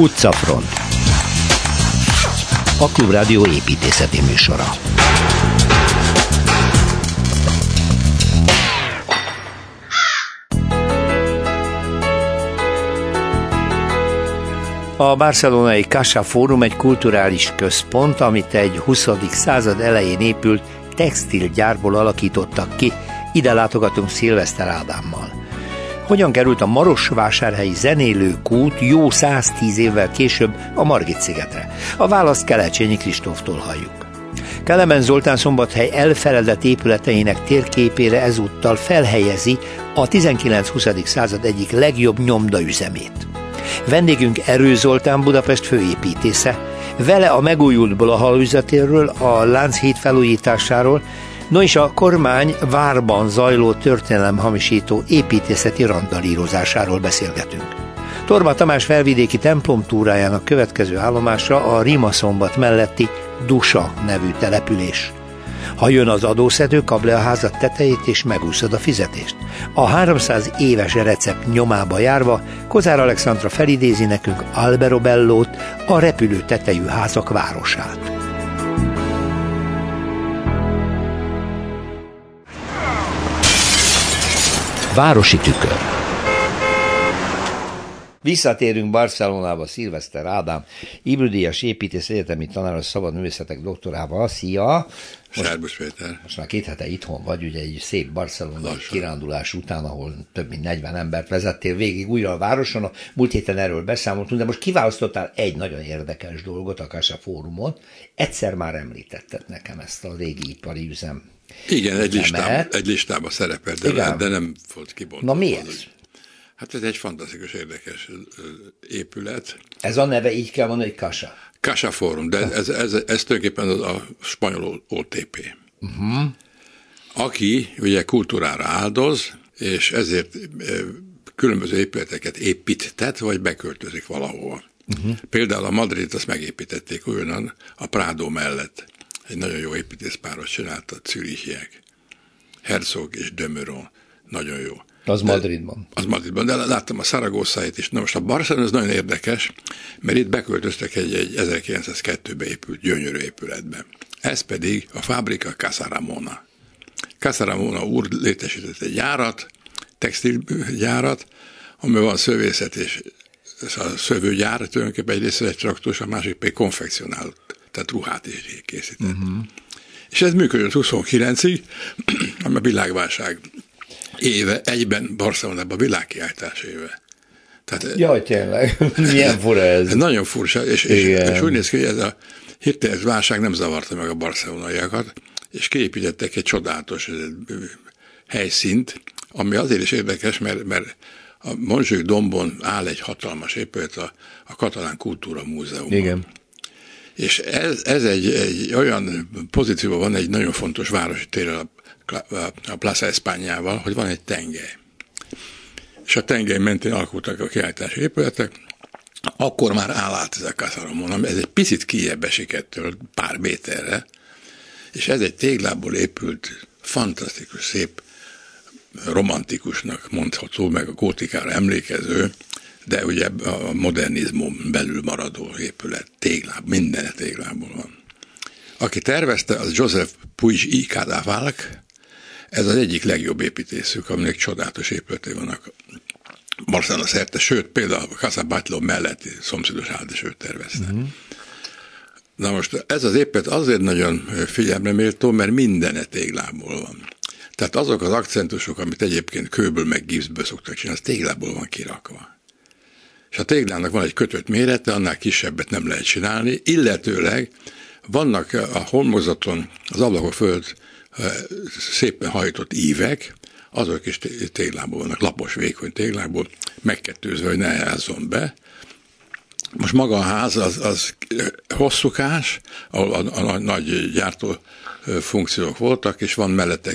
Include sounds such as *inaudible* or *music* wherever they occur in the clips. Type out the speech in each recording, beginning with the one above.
Utcafront A Klubrádió építészeti műsora A barcelonai Casa Fórum egy kulturális központ, amit egy 20. század elején épült textilgyárból alakítottak ki. Ide látogatunk Szilveszter Ádámmal. Hogyan került a Marosvásárhelyi zenélő kút jó 110 évvel később a Margit szigetre? A választ Kelecsényi Kristóftól halljuk. Kelemen Zoltán szombathely elfeledett épületeinek térképére ezúttal felhelyezi a 19-20. század egyik legjobb nyomdaüzemét. Vendégünk Erő Zoltán Budapest főépítésze, vele a megújultból a halüzetéről, a Lánchíd felújításáról, no és a kormány várban zajló történelem hamisító építészeti randalírozásáról beszélgetünk. Torma Tamás felvidéki templom túrájának következő állomása a Rimaszombat melletti Dusa nevű település. Ha jön az adószedő, kap le a házat tetejét és megúszod a fizetést. A 300 éves recept nyomába járva Kozár Alexandra felidézi nekünk Albero Bellót, a repülő tetejű házak városát. Városi tükör Visszatérünk Barcelonába, Szilveszter Ádám, Ibrudíjas építész egyetemi tanár, a szabad művészetek doktorával. Szia! Szerbus Péter. Most már két hete itthon vagy, ugye egy szép barcelonai kirándulás után, ahol több mint 40 embert vezettél végig újra a városon. A múlt héten erről beszámoltunk, de most kiválasztottál egy nagyon érdekes dolgot a Kasa Fórumon. Egyszer már említetted nekem ezt a régi ipari üzem. Igen, egy listában, egy listában szerepelt, de, de nem volt kibontva. Na mi ez? Hát ez egy fantasztikus, érdekes épület. Ez a neve így kell mondani, hogy Casa? Casa Forum, de ez, ez, ez tulajdonképpen az a spanyol OTP. Uh-huh. Aki ugye kultúrára áldoz, és ezért különböző épületeket épített, vagy beköltözik valahova. Uh-huh. Például a Madrid azt megépítették olyan a Prado mellett. Egy nagyon jó építészpáros csinálta, Zürichiek. Herzog és Dömeron. Nagyon jó. Az de, Madridban. Az Madridban, de láttam a Szaragoszáit is. Na most a Barcelona ez nagyon érdekes, mert itt beköltöztek egy, egy 1902-be épült gyönyörű épületbe. Ez pedig a Fabrika Casaramona. Casaramona úr létesített egy gyárat, textilgyárat, amiben van szövészet és a szövőgyár, tulajdonképpen egy része egy traktus, a másik pedig konfekcionál, tehát ruhát is készített. Uh-huh. És ez működött 29-ig, ami *clears throat* a világválság éve egyben Barcelonában világkiáltás éve. Tehát, Jaj, tényleg, *laughs* milyen fura ez. ez nagyon furcsa, és, és, és úgy néz ki, hogy ez a hirtelen válság nem zavarta meg a barcelonaiakat, és kiépítettek egy csodálatos helyszínt, ami azért is érdekes, mert, mert a Monzsők dombon áll egy hatalmas épület, a, a Katalán Kultúra Múzeum. Igen. És ez, ez egy, egy olyan pozícióban van egy nagyon fontos városi tér a a Plaza Espányával, hogy van egy tengely. És a tengely mentén alakultak a kiállítási épületek, akkor már állát ez a Casaramon, ez egy picit kijebb esik ettől pár méterre, és ez egy téglából épült, fantasztikus, szép, romantikusnak mondható, meg a gótikára emlékező, de ugye a modernizmum belül maradó épület, téglában, minden téglából van. Aki tervezte, az Joseph Puig y Cadavalc, ez az egyik legjobb építészük, aminek csodálatos épületei vannak Barcelona szerte, sőt, például a Casa Batlló melletti szomszédos házat is ő tervezte. Uh-huh. Na most ez az épület azért nagyon figyelemre méltó, mert minden téglából van. Tehát azok az akcentusok, amit egyébként kőből meg gipszből szoktak csinálni, az téglából van kirakva. És a téglának van egy kötött mérete, annál kisebbet nem lehet csinálni, illetőleg vannak a holmozaton, az ablakok fölött szépen hajtott ívek, azok is téglából vannak, lapos, vékony téglából, megkettőzve, hogy ne elzon be. Most maga a ház az, az hosszúkás, ahol a, a, a nagy gyártó funkciók voltak, és van mellette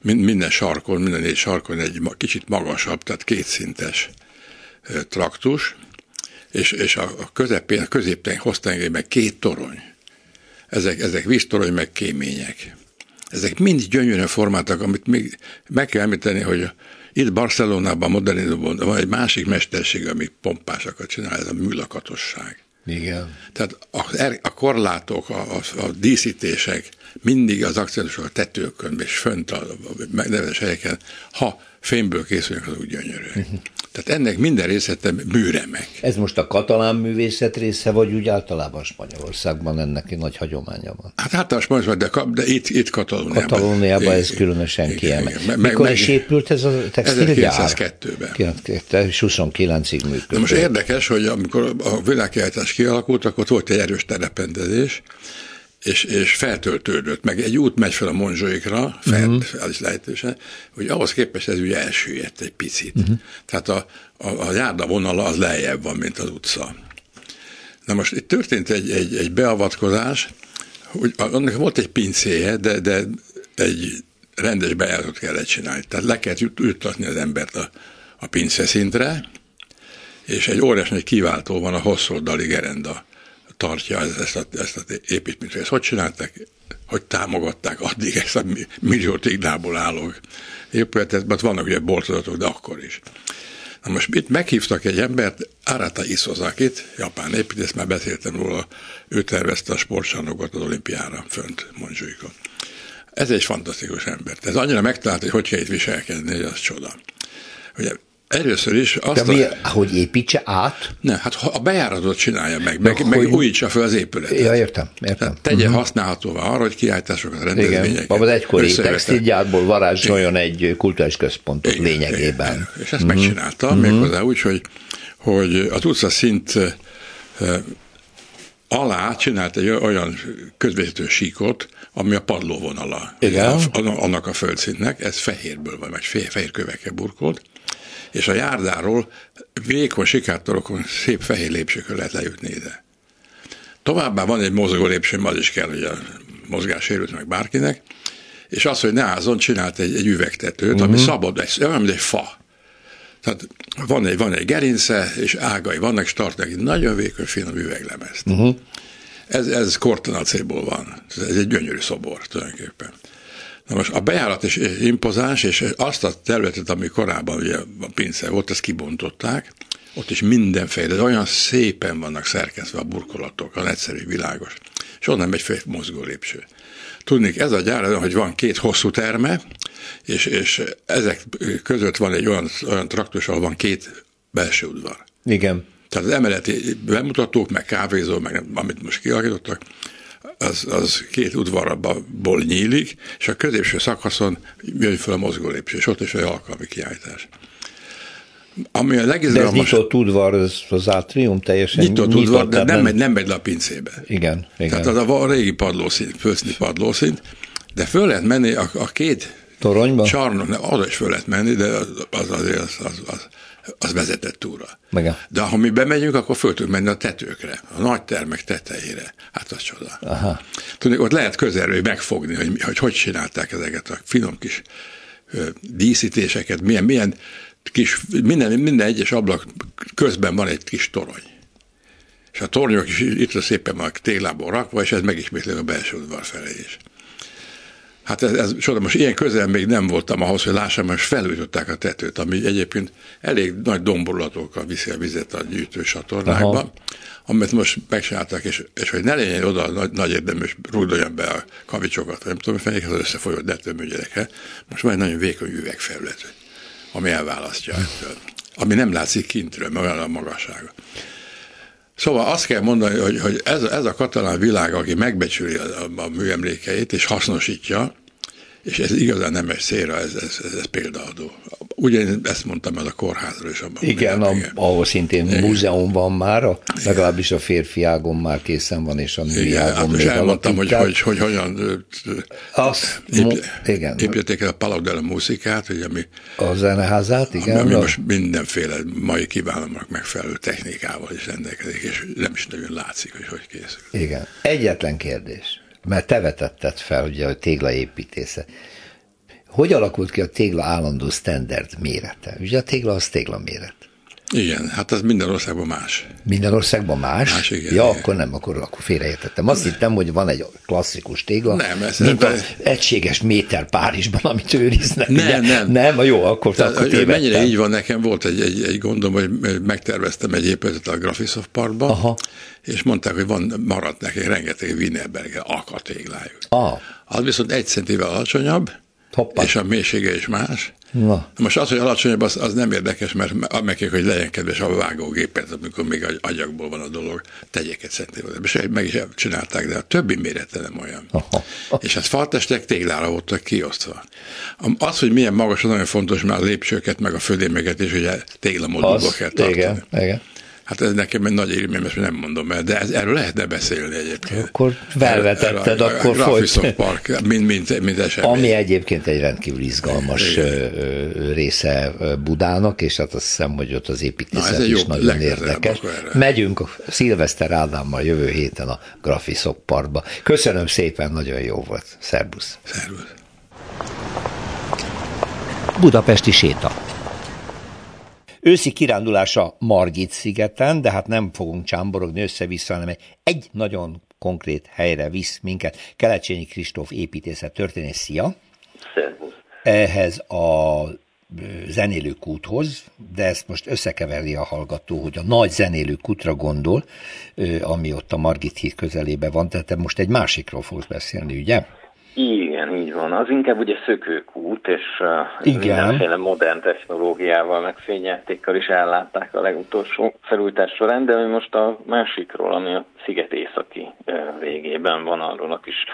minden sarkon, minden négy sarkon egy kicsit magasabb, tehát kétszintes traktus, és, és a közepén, a középen hoztengelyben két torony. Ezek, ezek víztorony, meg kémények. Ezek mind gyönyörűen formáltak, amit még meg kell említeni, hogy Itt Barcelonában, modernizmusban van egy másik mesterség, ami pompásakat csinál, ez a műlakatosság. Igen. Tehát a, a korlátok, a, a, a díszítések, mindig az akcentusok a tetőkön, és fönt a, megnevezés helyeken, ha fémből készülnek, az úgy gyönyörű. Uh-huh. Tehát ennek minden részlete műremek. Ez most a katalán művészet része, vagy úgy általában Spanyolországban ennek nagy hagyománya van? Hát általában Spanyolországban, de, de itt, itt Katalóniában. Katalóniában ez különösen kiemel. Mikor meg, is épült ez a textilgyár? 1902-ben. És 29-ig működött. most érdekes, hogy amikor a világkiállítás kialakult, akkor volt egy erős terependezés, és, és feltöltődött, meg egy út megy fel a monzsoikra, fel, uh-huh. fel is lehetősen, hogy ahhoz képest ez ugye elsüllyedt egy picit. Uh-huh. Tehát a, a, a járda vonala az lejjebb van, mint az utca. Na most itt történt egy, egy, egy beavatkozás, hogy annak volt egy pincéje, de, de egy rendes bejáratot kellett csinálni. Tehát le kellett juttatni az embert a, a pince szintre, és egy óriás nagy kiváltó van a hosszoldali gerenda tartja ezt a, ezt a építményt. Ezt hogy csinálták? Hogy támogatták addig ezt a millió tignából álló épületet, mert vannak ugye boltozatok, de akkor is. Na most itt meghívtak egy embert, Arata Isozakit, japán építész, már beszéltem róla, ő tervezte a sportcsarnokot az olimpiára fönt Monzsuikon. Ez egy fantasztikus ember. Ez annyira megtalált, hogy hogy kell itt viselkedni, hogy az csoda. Ugye Először is azt De mi, a... hogy építse át? Ne, hát a bejáratot csinálja meg, meg, meg hogy... újítsa fel az épületet. Ja, értem, értem. Tehát tegye uh-huh. használhatóvá arra, hogy kiállításokat, rendezvényeket. Igen, az egykori textilgyárból varázsoljon egy kulturális központot igen, lényegében. Igen, És ezt uh-huh. megcsinálta, uh-huh. méghozzá úgy, hogy, hogy az utca szint alá csinált egy olyan közvetítő síkot, ami a padlóvonala Igen. annak a földszintnek, ez fehérből van, vagy fehér kövekkel burkolt, és a járdáról vékony sikátorokon szép fehér lépcsőkön lehet lejutni ide. Továbbá van egy mozgó lépcső, az is kell, hogy a mozgás sérült meg bárkinek, és az, hogy ne ázzon, csinált egy, egy üvegtetőt, uh-huh. ami mhm. szabad, egy, olyan, mint egy fa. Tehát van egy, van egy gerince, és ágai vannak, és tartnak egy nagyon vékony, finom üveglemezt. Uh-huh. Ez, ez kortonacéból van. Ez egy gyönyörű szobor tulajdonképpen. Na most a bejárat is impozáns, és azt a területet, ami korábban ugye a pince volt, ezt kibontották, ott is mindenféle, de olyan szépen vannak szerkezve a burkolatok, az egyszerű, világos. És onnan megy fel mozgó lépcső. Tudnék, ez a gyár, hogy van két hosszú terme, és, és ezek között van egy olyan, olyan traktus, ahol van két belső udvar. Igen. Tehát az emeleti bemutatók, meg kávézó, meg amit most kialakítottak, az, az két udvarból nyílik, és a középső szakaszon jön fel a mozgólépcső, és ott is egy alkalmi kiállítás. Ami a legizgalmas... De ez nyitott udvar, az, az átrium teljesen nyitott, nyitott udvar, de nem, megy, nem megy le a pincébe. Igen, igen. Tehát az a régi padlószint, fölszni padlószint, de föl lehet menni a, a két Toronyba? Csarnok, nem, oda is föl lehet menni, de az, az azért az, az, az, az vezetett túra. Mega. De ha mi bemegyünk, akkor föl tudunk menni a tetőkre, a nagy termek tetejére. Hát az csoda. Aha. Tudni, ott lehet közelről megfogni, hogy, hogy hogy csinálták ezeket a finom kis ö, díszítéseket, milyen, milyen kis, minden, minden egyes ablak közben van egy kis torony. És a tornyok is itt szépen van téglából rakva, és ez megismétli a belső udvar felé is. Hát ez, ez most ilyen közel még nem voltam ahhoz, hogy lássam, most felújították a tetőt, ami egyébként elég nagy domborulatokkal viszi a vizet a gyűjtősatornákba, Aha. amit most megcsinálták, és, és hogy ne legyen oda nagy, nagy érdemű, rúdoljan be a kavicsokat, nem tudom, hogy az összefolyott detőműgyerekkel, most van egy nagyon vékony üvegfelület, ami elválasztja ettől, ami nem látszik kintről, mert olyan a magassága. Szóval azt kell mondani, hogy, hogy ez, ez a katalán világ, aki megbecsüli a, a műemlékeit és hasznosítja, és ez igazán nem egy szélre, ez, ez, ez, ez példaadó. Ugye ezt mondtam el a kórházról is. Abban igen, a, ahol szintén igen. múzeum van már, a, legalábbis a férfi ágon már készen van, és a női igen, ágon hát még elmondtam, hogy, hogy, hogy, hogyan az, ép, igen. építették el a Palau de la Musicát, ugye, ami, a zeneházát, igen. Ami, ami most mindenféle mai kívánalmak megfelelő technikával is rendelkezik, és nem is nagyon látszik, hogy hogy készül. Igen. Egyetlen kérdés mert te vetetted fel, ugye, a téglaépítésze. Hogy alakult ki a tégla állandó standard mérete? Ugye a tégla az tégla méret. Igen, hát az minden országban más. Minden országban más? Más, igen. Ja, igen. akkor nem, akkor, akkor félreértettem. Azt nem. hittem, hogy van egy klasszikus tégla, nem, ez mint az egységes méter Párizsban, amit őriznek. Nem, ugye? nem. Nem, jó, akkor, Tehát, akkor tévedtem. Mennyire így van, nekem volt egy, egy, egy gondom, hogy megterveztem egy épületet a Graphisoft Parkba, Aha. és mondták, hogy van, maradt nekik rengeteg Wienerberger akatéglájuk. Ah. Az viszont egy centivel alacsonyabb, Hoppa. és a mélysége is más. Na. Most az, hogy alacsonyabb, az, az nem érdekes, mert meg hogy legyen kedves a vágógépet, amikor még agyagból van a dolog, tegyek egy centivel. És meg is csinálták, de a többi mérete nem olyan. Aha. És hát faltestek téglára voltak kiosztva. Az, hogy milyen magas, az nagyon fontos, mert a lépcsőket, meg a földémeket is ugye téglamódulba kell tartani. Igen, igen. Hát ez nekem egy nagy élmény, ezt nem mondom el, de ez, erről lehetne beszélni egyébként. Akkor felvetetted, akkor folyt. Park, mint, mint, mint esemény. Ami egyébként egy rendkívül izgalmas Igen. része Budának, és hát azt hiszem, hogy ott az építészet Na, is nagyon érdekes. Megyünk a Szilveszter Ádámmal jövő héten a Graphisoft Parkba. Köszönöm szépen, nagyon jó volt. Szerbusz. Szerbusz. Budapesti séta. Őszi kirándulása Margit szigeten, de hát nem fogunk csámborogni össze-vissza, hanem egy nagyon konkrét helyre visz minket. Kelecsényi Kristóf építészet történész, szia! Szervusz! Ehhez a zenélőkúthoz, de ezt most összekeverli a hallgató, hogy a nagy zenélőkútra gondol, ami ott a Margit híd közelébe van, tehát te most egy másikról fogsz beszélni, ugye? Igen, így van. Az inkább ugye szökőkút, és uh, Igen. mindenféle modern technológiával, meg fényjátékkal is ellátták a legutolsó felújítás során, de most a másikról, ami a sziget északi uh, végében van, arról a kis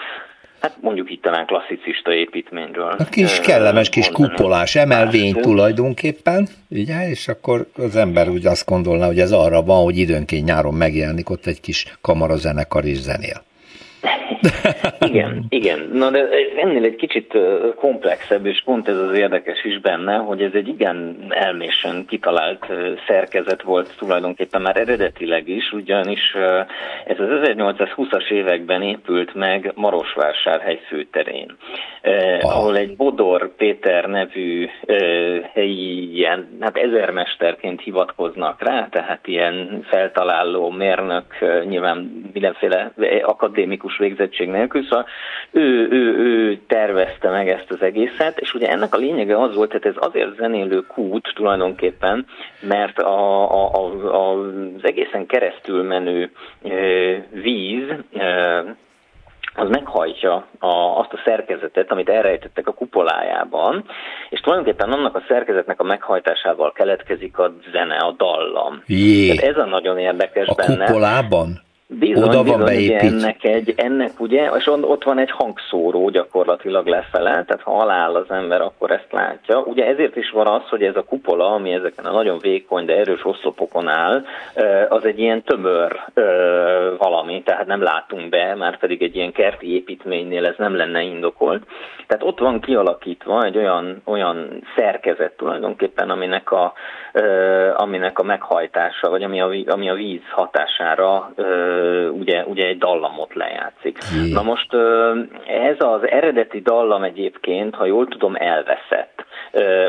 Hát mondjuk itt talán klasszicista építményről. A kis kellemes kis kupolás, emelvény tulajdonképpen, ugye, és akkor az ember úgy azt gondolná, hogy ez arra van, hogy időnként nyáron megjelenik ott egy kis kamarazenekar és zenél *laughs* igen, igen. Na de ennél egy kicsit komplexebb, és pont ez az érdekes is benne, hogy ez egy igen elmésen kitalált szerkezet volt tulajdonképpen már eredetileg is, ugyanis ez az 1820-as években épült meg Marosvásárhely főterén, ah. ahol egy Bodor Péter nevű helyi ilyen, hát ezermesterként hivatkoznak rá, tehát ilyen feltaláló mérnök, nyilván mindenféle akadémikus végzett végzettség nélkül, szóval ő, ő, ő tervezte meg ezt az egészet, és ugye ennek a lényege az volt, hogy ez azért zenélő kút tulajdonképpen, mert a, a, a, az egészen keresztül menő víz, az meghajtja a, azt a szerkezetet, amit elrejtettek a kupolájában, és tulajdonképpen annak a szerkezetnek a meghajtásával keletkezik a zene, a dallam. Jé. Tehát ez a nagyon érdekes a benne. A kupolában? Bizony, Oda van bizony, ennek, egy, ennek ugye, és ott van egy hangszóró gyakorlatilag lefele, tehát ha aláll az ember, akkor ezt látja. Ugye ezért is van az, hogy ez a kupola, ami ezeken a nagyon vékony, de erős oszlopokon áll, az egy ilyen tömör valami, tehát nem látunk be, már pedig egy ilyen kerti építménynél ez nem lenne indokolt. Tehát ott van kialakítva egy olyan, olyan szerkezet tulajdonképpen, aminek a, aminek a meghajtása, vagy ami a, ami a víz hatására ugye, ugye egy dallamot lejátszik. Jé. Na most ez az eredeti dallam egyébként, ha jól tudom, elveszett.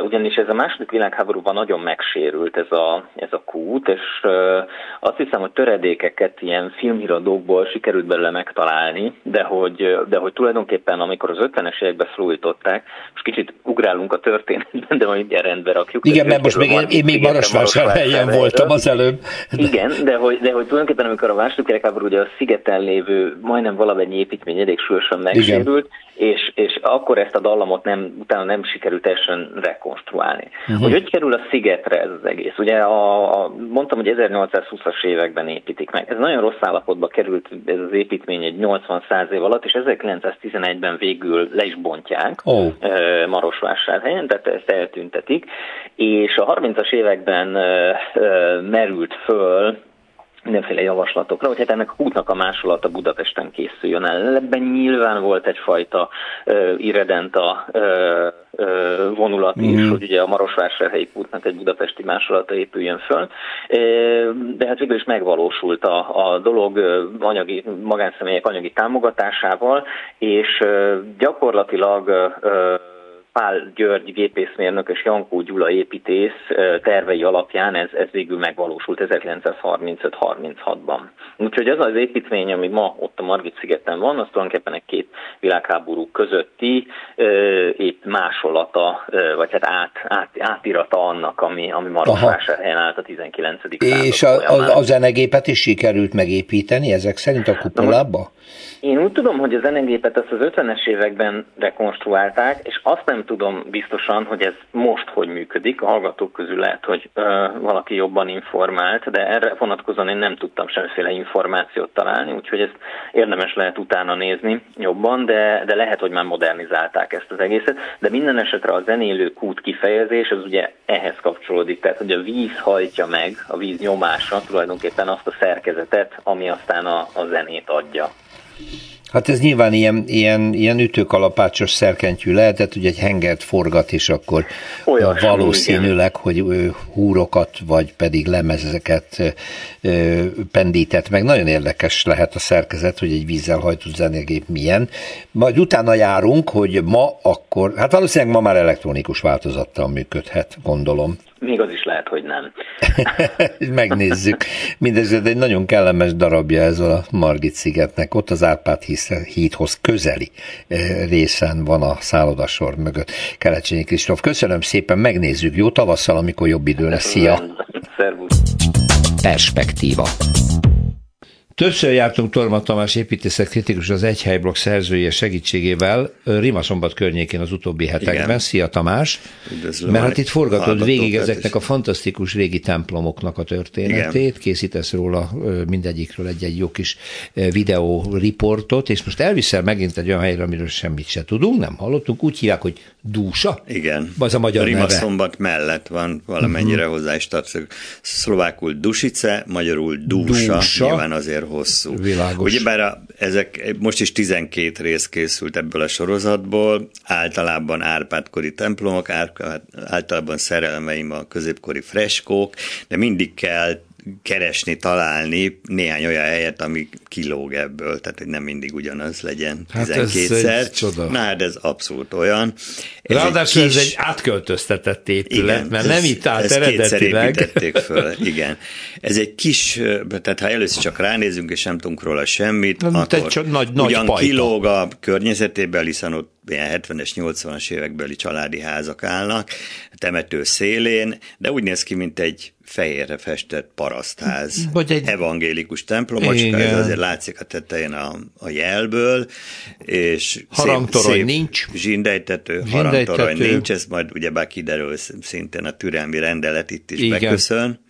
Ugyanis ez a második világháborúban nagyon megsérült ez a, ez a kút, és azt hiszem, hogy töredékeket ilyen filmhíradókból sikerült belőle megtalálni, de hogy, de hogy tulajdonképpen amikor az 50-es években fluidották, most kicsit ugrálunk a történetben, de majd mindjárt rendbe rakjuk. Igen, mert most még én, én még Marosvásárhelyen voltam az előbb. De... Igen, de hogy, de hogy tulajdonképpen amikor a második világháború ugye a szigeten lévő majdnem valamennyi építmény elég súlyosan megsérült, Igen és, és akkor ezt a dallamot nem, utána nem sikerült teljesen rekonstruálni. Uh-huh. Hogy hogy kerül a szigetre ez az egész? Ugye a, a, mondtam, hogy 1820-as években építik meg. Ez nagyon rossz állapotba került ez az építmény egy 80-100 év alatt, és 1911-ben végül le is bontják oh. Marosvásárhelyen, tehát ezt eltüntetik, és a 30-as években merült föl mindenféle javaslatokra, hogy hát ennek a útnak a másolata Budapesten készüljön el. Ebben nyilván volt egyfajta uh, irredenta uh, uh, vonulat mm. is, hogy ugye a Marosvásárhelyi útnak egy budapesti másolata épüljön föl, de hát végül is megvalósult a, a dolog anyagi, magánszemélyek anyagi támogatásával, és gyakorlatilag uh, Pál György gépészmérnök és Jankó Gyula építész tervei alapján ez, ez végül megvalósult 1935-36-ban. Úgyhogy az az építmény, ami ma ott a Margit szigeten van, az tulajdonképpen egy két világháború közötti épp másolata, vagy hát át, át, átirata annak, ami, ami Marosvásárhelyen állt a 19. És a, a, a zenegépet is sikerült megépíteni ezek szerint a kupolába? Én úgy tudom, hogy a zenegépet azt az 50-es években rekonstruálták, és azt nem tudom biztosan, hogy ez most hogy működik. A hallgatók közül lehet, hogy ö, valaki jobban informált, de erre vonatkozóan én nem tudtam semmiféle információt találni, úgyhogy ezt érdemes lehet utána nézni jobban, de, de lehet, hogy már modernizálták ezt az egészet. De minden esetre a zenélő kút kifejezés az ugye ehhez kapcsolódik, tehát hogy a víz hajtja meg, a víz nyomása tulajdonképpen azt a szerkezetet, ami aztán a, a zenét adja. Hát ez nyilván ilyen, ilyen, ilyen ütőkalapácsos szerkentyű lehetett, hogy egy hengert forgat, és akkor Olyan valószínűleg, igen. hogy húrokat, vagy pedig lemezeket pendített meg. Nagyon érdekes lehet a szerkezet, hogy egy vízzel hajtott zenegép milyen. Majd utána járunk, hogy ma akkor, hát valószínűleg ma már elektronikus változattal működhet, gondolom. Még az is lehet, hogy nem. *laughs* Megnézzük. Mindezért egy nagyon kellemes darabja ez a Margit szigetnek. Ott az Árpád hídhoz közeli eh, részen van a szállodasor mögött. Kelecsényi Kristóf, köszönöm szépen, megnézzük. Jó tavasszal, amikor jobb idő lesz. Szia! Szervusz! Perspektíva. Többször jártunk Torma Tamás építészet kritikus az Egyhelyblokk szerzője segítségével Rimaszombat környékén az utóbbi hetekben. Igen. Szia Tamás! Üdvözlöm Mert hát itt forgatod végig ezeknek a fantasztikus régi templomoknak a történetét, Igen. készítesz róla mindegyikről egy-egy jó kis videó riportot, és most elviszel megint egy olyan helyre, amiről semmit se tudunk, nem hallottunk, úgy hívják, hogy Dúsa? Igen. Az a magyar Rimaszombat mellett van valamennyire uh-huh. hozzá is tartozik. Szlovákul Dusice, magyarul Dúsa, Dúsa. nyilván azért hosszú. Világos. Ugyebár a, ezek most is 12 rész készült ebből a sorozatból, általában Árpádkori templomok, általában szerelmeim a középkori freskók, de mindig kell keresni, találni néhány olyan helyet, ami kilóg ebből, tehát hogy nem mindig ugyanaz legyen hát 12-szer. Na hát ez abszolút olyan. Ez Ráadásul kis... ez egy átköltöztetett épület, igen, mert ez, nem itt állt eredetileg. föl, *laughs* igen. Ez egy kis, tehát ha először csak ránézünk, és nem tudunk róla semmit, nem, akkor csak nagy, nagy ugyan pajta. kilóg a környezetében, hiszen ott ilyen 70-es, 80-as évekbeli családi házak állnak, temető szélén, de úgy néz ki, mint egy fehérre festett parasztház, Vagy egy evangélikus templomocska, ez azért látszik a tetején a, a jelből, és harangtorony szép, szép nincs, zsindejtető, harangtorony nincs, ez majd ugyebár kiderül szintén a türelmi rendelet itt is Igen. beköszön.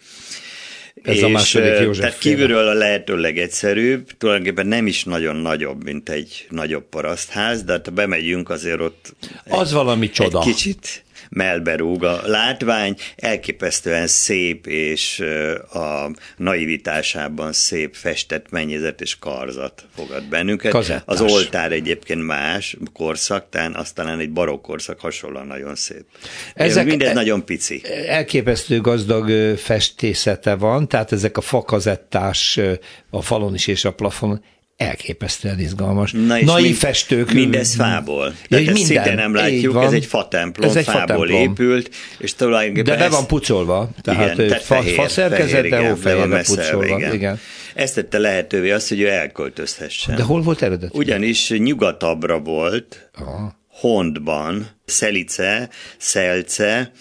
Ez és, a második József Tehát kívülről a lehető legegyszerűbb, tulajdonképpen nem is nagyon nagyobb, mint egy nagyobb parasztház, de hát ha bemegyünk, azért ott az egy, valami csoda. Egy kicsit melberúg a látvány, elképesztően szép és a naivitásában szép festett mennyezet és karzat fogad bennünket. Kazettás. Az oltár egyébként más korszak, tehát aztán egy barokk korszak hasonlóan nagyon szép. Ezek Mindez e- nagyon pici. Elképesztő gazdag festészete van, tehát ezek a fakazettás a falon is és a plafon elképesztően izgalmas. Na és Naiv mind, festők. Mindez fából. De ezt minden, szinte nem látjuk, van, ez egy fatemplom, ez egy fából fatemplom. épült, és tulajdonképpen... De be van pucolva, tehát, igen, tehát fa, fehér, fa szerkezet, de hófehérbe pucolva. Igen. igen. Ezt tette lehetővé azt, hogy ő elköltözhessen. De hol volt eredetileg? Ugyanis nyugatabbra volt, Aha. Hondban, Szelice, Szelce,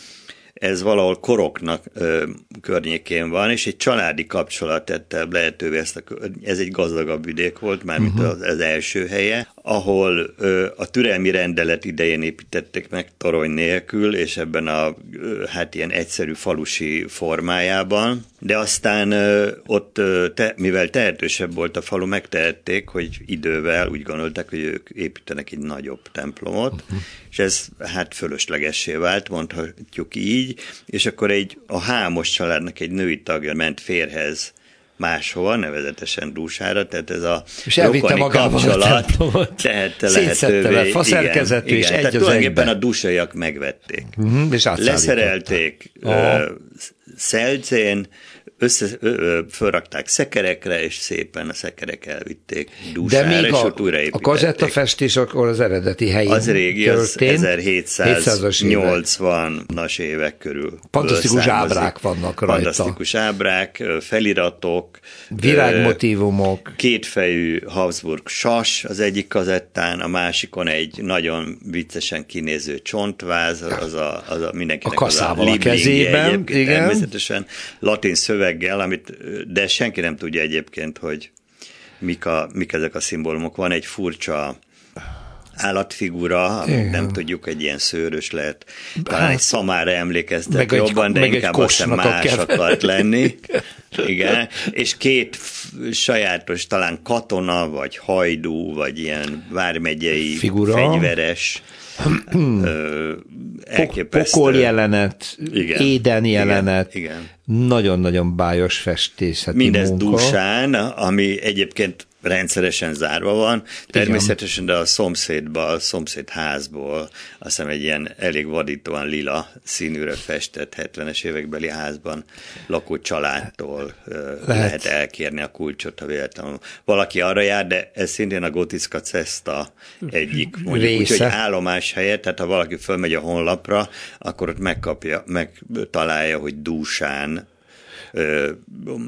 ez valahol koroknak ö, környékén van, és egy családi kapcsolat tette lehetővé ezt a, ez egy gazdagabb vidék volt, mármint uh-huh. az, az első helye, ahol ö, a türelmi rendelet idején építették meg torony nélkül, és ebben a ö, hát ilyen egyszerű falusi formájában, de aztán ö, ott, ö, te, mivel tehetősebb volt a falu, megtehették, hogy idővel úgy gondolták, hogy ők építenek egy nagyobb templomot, uh-huh. és ez hát fölöslegessé vált, mondhatjuk így, és akkor egy a Hámos családnak egy női tagja ment férhez máshova, nevezetesen dúsára, tehát ez a és rokoni kapcsolat tehette lehetővé. faszerkezetű, igen, és igen. egy tehát tulajdonképpen a dúsaiak megvették. Uh-huh, és Leszerelték oh. Szelcén, össze, ö, fölrakták szekerekre, és szépen a szekerek elvitték dúsára, De még és a, ott a kazettafestés akkor az eredeti helyén Az régi, az 1780-as évek körül. Fantasztikus ábrák vannak rajta. Fantasztikus ábrák, feliratok. Virágmotívumok. Kétfejű Habsburg sas az egyik kazettán, a másikon egy nagyon viccesen kinéző csontváz, az a, az a mindenkinek a az a, a kezében, igen. Természetesen latin szöveggel, amit, de senki nem tudja egyébként, hogy mik, a, mik ezek a szimbólumok. Van egy furcsa állatfigura, amit nem tudjuk, egy ilyen szőrös lehet, talán hát, egy szamára emlékeztet meg jobban, egy, de meg inkább azt más akart lenni. *laughs* Igen, és két sajátos, talán katona, vagy hajdú, vagy ilyen vármegyei Figura. fegyveres elképesztő. Pokol jelenet, igen, éden jelenet, igen, igen. nagyon-nagyon bájos festészeti Mindez munka. dúsán, ami egyébként rendszeresen zárva van, természetesen, de a szomszédba, a szomszéd házból, azt hiszem egy ilyen elég vadítóan lila színűre festett 70-es évekbeli házban lakó családtól lehet, lehet elkérni a kulcsot, ha véletlenül valaki arra jár, de ez szintén a Gotiszka Cesta egyik mondjuk úgy, hogy állomás helyett, tehát ha valaki fölmegy a honlapra, akkor ott megkapja, megtalálja, hogy Dúsán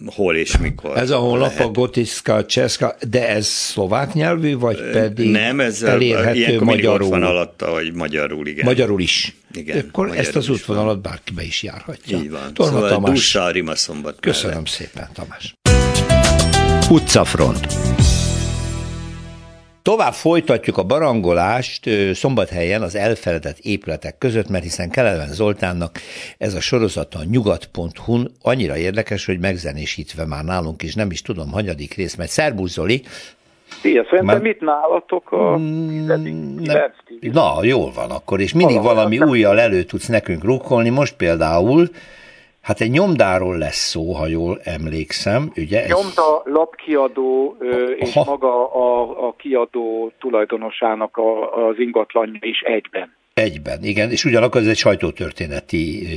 hol és mikor. Ez a honlap lehet. a Gotiszka Cseszka, de ez szlovák nyelvű, vagy pedig Nem, ez elérhető magyarul? van alatta, hogy magyarul, igen. Magyarul is. Igen, Akkor magyarul ezt az útvonalat bárkibe is járhatja. Így van. Torma szóval Tamás. Dussa, Rima szombat Köszönöm mellett. szépen, Tamás. Utcafront. Tovább folytatjuk a barangolást szombathelyen az elfeledett épületek között, mert hiszen Keleven Zoltánnak ez a sorozata a nyugat.hu annyira érdekes, hogy megzenésítve már nálunk is, nem is tudom, hanyadik rész, mert Szerbusz Zoli, Szia, szerintem már... mit nálatok a mm, nem, Na, jól van akkor, és mindig valami újjal elő tudsz nekünk rukkolni. Most például Hát egy nyomdáról lesz szó, ha jól emlékszem, ugye? Ez... Nyomda, lapkiadó és Aha. maga a, a kiadó tulajdonosának a, az ingatlanja is egyben. Egyben, igen, és ugyanakkor ez egy sajtótörténeti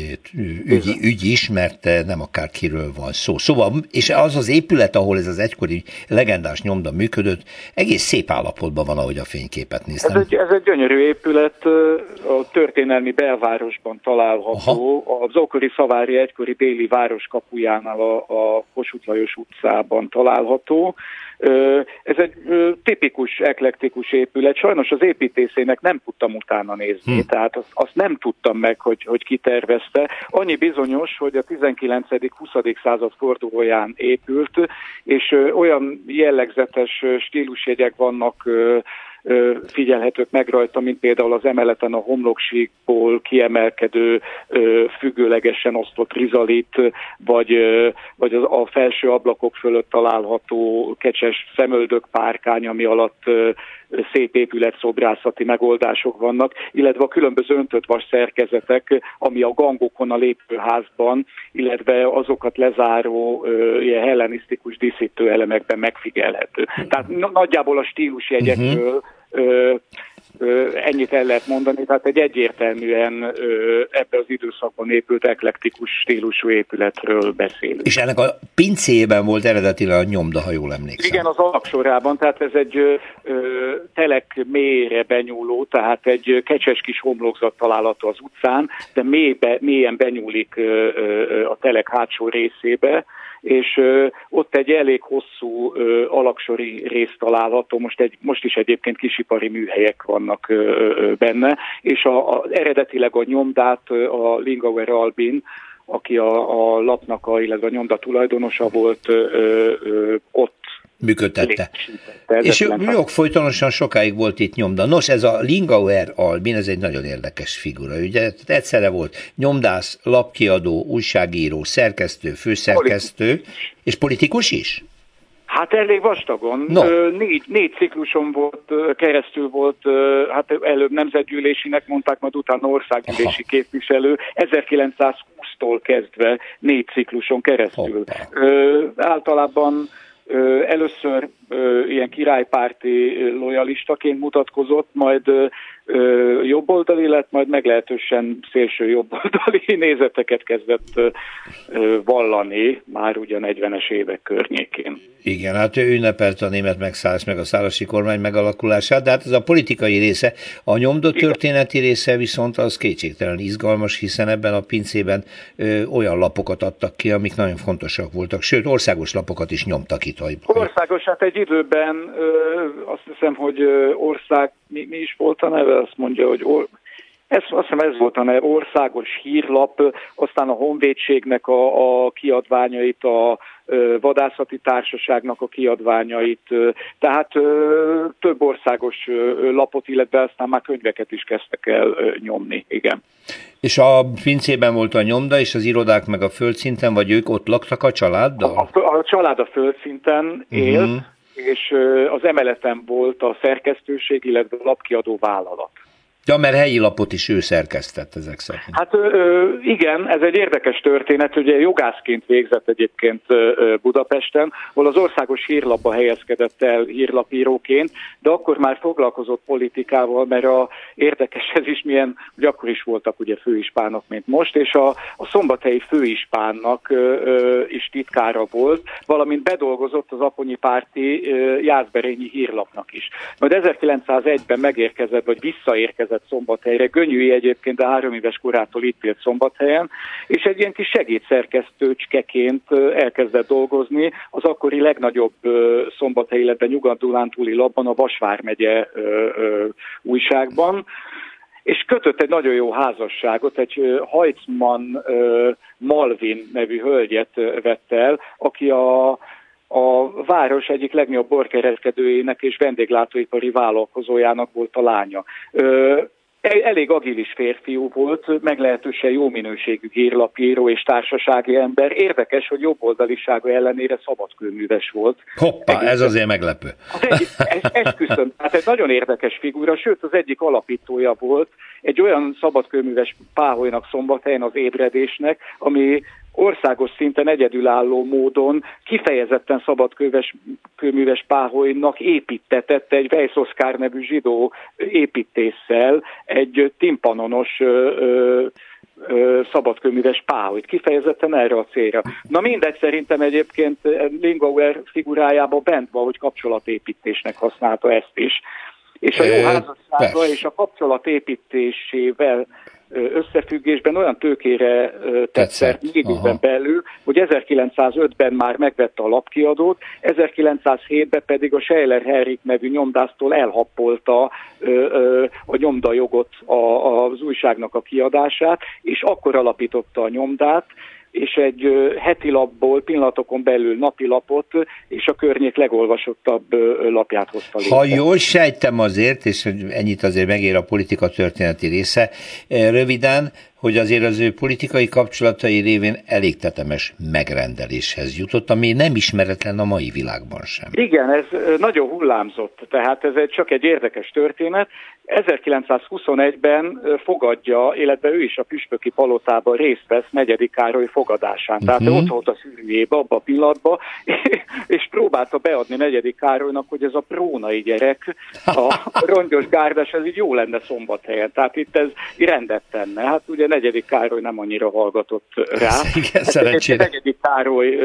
ügy, ügy is, mert nem akárkiről van szó. Szóval, és az az épület, ahol ez az egykori legendás nyomda működött, egész szép állapotban van, ahogy a fényképet néztem. Ez egy, ez egy gyönyörű épület, a történelmi belvárosban található, Aha. az ókori Szavári egykori déli városkapujánál a, a Kossuth Lajos utcában található. Ez egy tipikus, eklektikus épület. Sajnos az építészének nem tudtam utána nézni, hm. tehát azt, azt nem tudtam meg, hogy, hogy ki tervezte. Annyi bizonyos, hogy a 19.-20. század fordulóján épült, és olyan jellegzetes stílusjegyek vannak figyelhetők meg rajta, mint például az emeleten a homloksíkból kiemelkedő függőlegesen osztott rizalit, vagy, vagy a felső ablakok fölött található kecses szemöldök párkány, ami alatt szép épületszobrászati megoldások vannak, illetve a különböző öntött vas szerkezetek, ami a gangokon a lépőházban, illetve azokat lezáró ilyen hellenisztikus díszítő elemekben megfigyelhető. Tehát nagyjából a stílusjegyekről uh-huh ennyit el lehet mondani, tehát egy egyértelműen ebbe az időszakban épült eklektikus stílusú épületről beszélünk. És ennek a pincében volt eredetileg a nyomda, ha jól emlékszem. Igen, az alapsorában, tehát ez egy ö, telek mélyre benyúló, tehát egy kecses kis homlokzat található az utcán, de mélybe, mélyen benyúlik ö, ö, a telek hátsó részébe, és ott egy elég hosszú alaksori rész található, most, egy, most is egyébként kisipari műhelyek vannak benne, és a, a, eredetileg a nyomdát a Lingauer Albin, aki a, a lapnak, a, illetve a nyomda tulajdonosa volt, ö, ö, ott működtette. És jó, folytonosan sokáig volt itt nyomda. Nos, ez a Lingauer Albin, ez egy nagyon érdekes figura, ugye? Egyszerre volt nyomdász, lapkiadó, újságíró, szerkesztő, főszerkesztő, politikus. és politikus is? Hát elég vastagon. No. Négy, négy cikluson volt, keresztül volt, hát előbb nemzetgyűlésinek mondták, majd utána országgyűlési képviselő, 1920-tól kezdve négy cikluson keresztül. Ö, általában Először ilyen királypárti lojalistaként mutatkozott, majd jobboldali lett, majd meglehetősen szélső jobboldali *laughs* nézeteket kezdett vallani már ugye a 40-es évek környékén. Igen, hát ő ünnepelt a német megszállás meg a szállási kormány megalakulását, de hát ez a politikai része. A nyomdott történeti része viszont az kétségtelen izgalmas, hiszen ebben a pincében ö, olyan lapokat adtak ki, amik nagyon fontosak voltak, sőt országos lapokat is nyomtak itt. Országos, hát egy időben ö, azt hiszem, hogy ö, ország, mi, mi is volt a neve, azt mondja, hogy or, ez, azt hiszem ez volt a neve, országos hírlap, aztán a honvédségnek a, a kiadványait, a vadászati társaságnak a kiadványait, tehát több országos lapot, illetve aztán már könyveket is kezdtek el nyomni, igen. És a pincében volt a nyomda, és az irodák meg a földszinten, vagy ők ott laktak a családdal? A, a család a földszinten élt, uh-huh. És az emeleten volt a szerkesztőség, illetve a lapkiadó vállalat. Ja, mert helyi lapot is ő szerkesztett ezek szerint. Hát igen, ez egy érdekes történet, ugye jogászként végzett egyébként Budapesten, ahol az országos hírlapba helyezkedett el hírlapíróként, de akkor már foglalkozott politikával, mert a érdekes ez is milyen, hogy akkor is voltak ugye főispánok, mint most, és a, a szombathelyi főispánnak is titkára volt, valamint bedolgozott az Aponyi párti Jászberényi hírlapnak is. Majd 1901-ben megérkezett, vagy visszaérkezett érkezett Szombathelyre. Gönyűi egyébként a három éves korától itt élt Szombathelyen, és egy ilyen kis segédszerkesztőcskeként elkezdett dolgozni az akkori legnagyobb Szombathely, illetve Nyugat-Dulántúli labban, a Vasvár megye újságban és kötött egy nagyon jó házasságot, egy Heitzmann Malvin nevű hölgyet vett el, aki a, a város egyik legnagyobb borkereskedőjének és vendéglátóipari vállalkozójának volt a lánya. Elég agilis férfiú volt, meglehetősen jó minőségű hírlapíró és társasági ember. Érdekes, hogy jobboldalisága ellenére szabadkőműves volt. Hoppá, Egész ez azért meglepő. Az egyik, esküszöm, hát egy nagyon érdekes figura, sőt az egyik alapítója volt egy olyan szabadkőműves páholynak szombathelyen az ébredésnek, ami országos szinten egyedülálló módon kifejezetten szabadkőves kőműves páholynak építetett egy Weiss Oscar nevű zsidó építéssel egy timpanonos ö, ö, szabadkőműves páholyt, kifejezetten erre a célra. Na mindegy, szerintem egyébként Lingauer figurájában bent van, hogy kapcsolatépítésnek használta ezt is. És a jó házassága és a kapcsolatépítésével összefüggésben olyan tőkére tetszett négy évben belül, hogy 1905-ben már megvette a lapkiadót, 1907-ben pedig a Scheiler Herrik nevű nyomdásztól elhappolta a nyomdajogot az újságnak a kiadását, és akkor alapította a nyomdát, és egy heti lapból pillanatokon belül napi lapot, és a környék legolvasottabb lapját hozta létre. Ha jól sejtem azért, és ennyit azért megér a politika történeti része, röviden, hogy azért az ő politikai kapcsolatai révén elég tetemes megrendeléshez jutott, ami nem ismeretlen a mai világban sem. Igen, ez nagyon hullámzott, tehát ez egy, csak egy érdekes történet. 1921-ben fogadja, illetve ő is a Püspöki palotában részt vesz negyedik Károly fogadásán. Tehát uh-huh. ott volt a szűrűjébe abban a pillanatban, *laughs* és próbálta beadni negyedik Károlynak, hogy ez a prónai gyerek, a *laughs* rongyos gárdás, ez így jó lenne szombathelyen. Tehát itt ez rendet tenne. Hát ugye negyedik Károly nem annyira hallgatott rá. *laughs* Igen, szerencsére. Negyedik Károly